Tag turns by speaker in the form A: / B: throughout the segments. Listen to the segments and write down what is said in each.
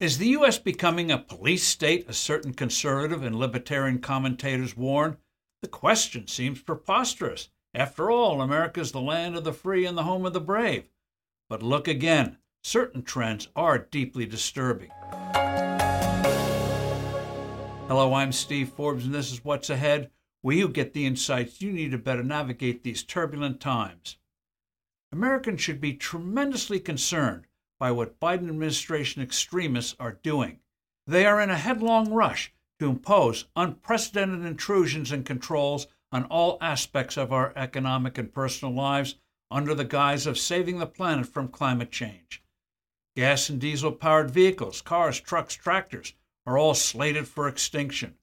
A: Is the U.S. becoming a police state, as certain conservative and libertarian commentators warn? The question seems preposterous. After all, America is the land of the free and the home of the brave. But look again. Certain trends are deeply disturbing. Hello, I'm Steve Forbes, and this is What's Ahead, where you get the insights you need to better navigate these turbulent times. Americans should be tremendously concerned by what Biden administration extremists are doing. They are in a headlong rush to impose unprecedented intrusions and controls on all aspects of our economic and personal lives under the guise of saving the planet from climate change. Gas and diesel powered vehicles, cars, trucks, tractors are all slated for extinction.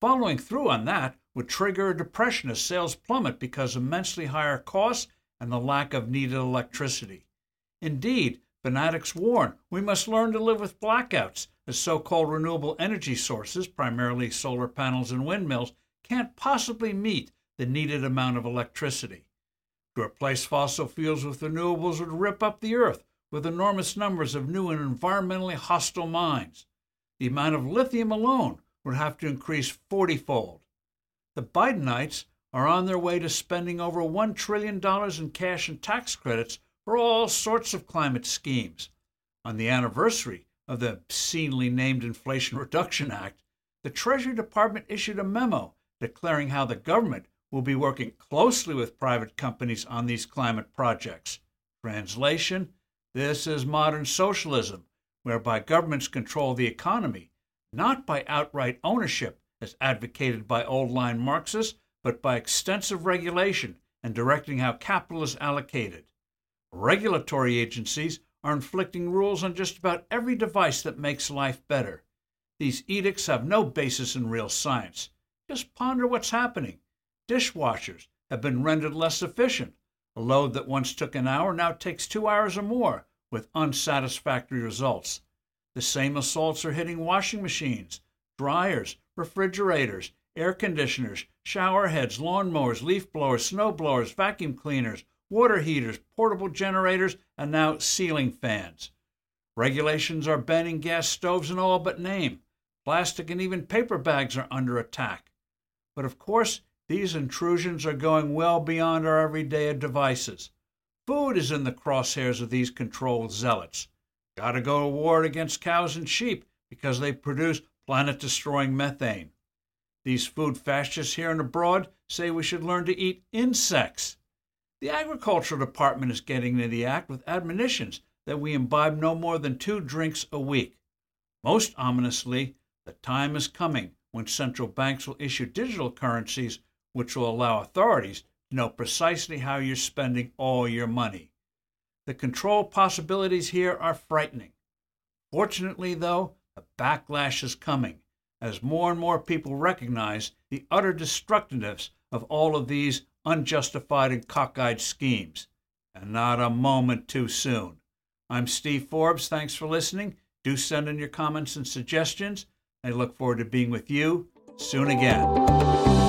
A: Following through on that would trigger a depression as sales plummet because of immensely higher costs and the lack of needed electricity. Indeed, Fanatics warn we must learn to live with blackouts, as so called renewable energy sources, primarily solar panels and windmills, can't possibly meet the needed amount of electricity. To replace fossil fuels with renewables would rip up the earth with enormous numbers of new and environmentally hostile mines. The amount of lithium alone would have to increase 40 fold. The Bidenites are on their way to spending over $1 trillion in cash and tax credits for all sorts of climate schemes. On the anniversary of the obscenely named Inflation Reduction Act, the Treasury Department issued a memo declaring how the government will be working closely with private companies on these climate projects. Translation This is modern socialism, whereby governments control the economy, not by outright ownership, as advocated by old line Marxists, but by extensive regulation and directing how capital is allocated. Regulatory agencies are inflicting rules on just about every device that makes life better. These edicts have no basis in real science. Just ponder what's happening. Dishwashers have been rendered less efficient. A load that once took an hour now takes two hours or more, with unsatisfactory results. The same assaults are hitting washing machines, dryers, refrigerators, air conditioners, shower heads, lawn mowers, leaf blowers, snow blowers, vacuum cleaners, water heaters, portable generators, and now ceiling fans. Regulations are banning gas stoves in all but name. Plastic and even paper bags are under attack. But of course, these intrusions are going well beyond our everyday devices. Food is in the crosshairs of these controlled zealots. Gotta go to war against cows and sheep because they produce planet destroying methane. These food fascists here and abroad say we should learn to eat insects. The Agricultural Department is getting into the act with admonitions that we imbibe no more than two drinks a week. Most ominously, the time is coming when central banks will issue digital currencies which will allow authorities to know precisely how you're spending all your money. The control possibilities here are frightening. Fortunately, though, the backlash is coming as more and more people recognize the utter destructiveness of all of these unjustified and cockeyed schemes. And not a moment too soon. I'm Steve Forbes. Thanks for listening. Do send in your comments and suggestions. I look forward to being with you soon again.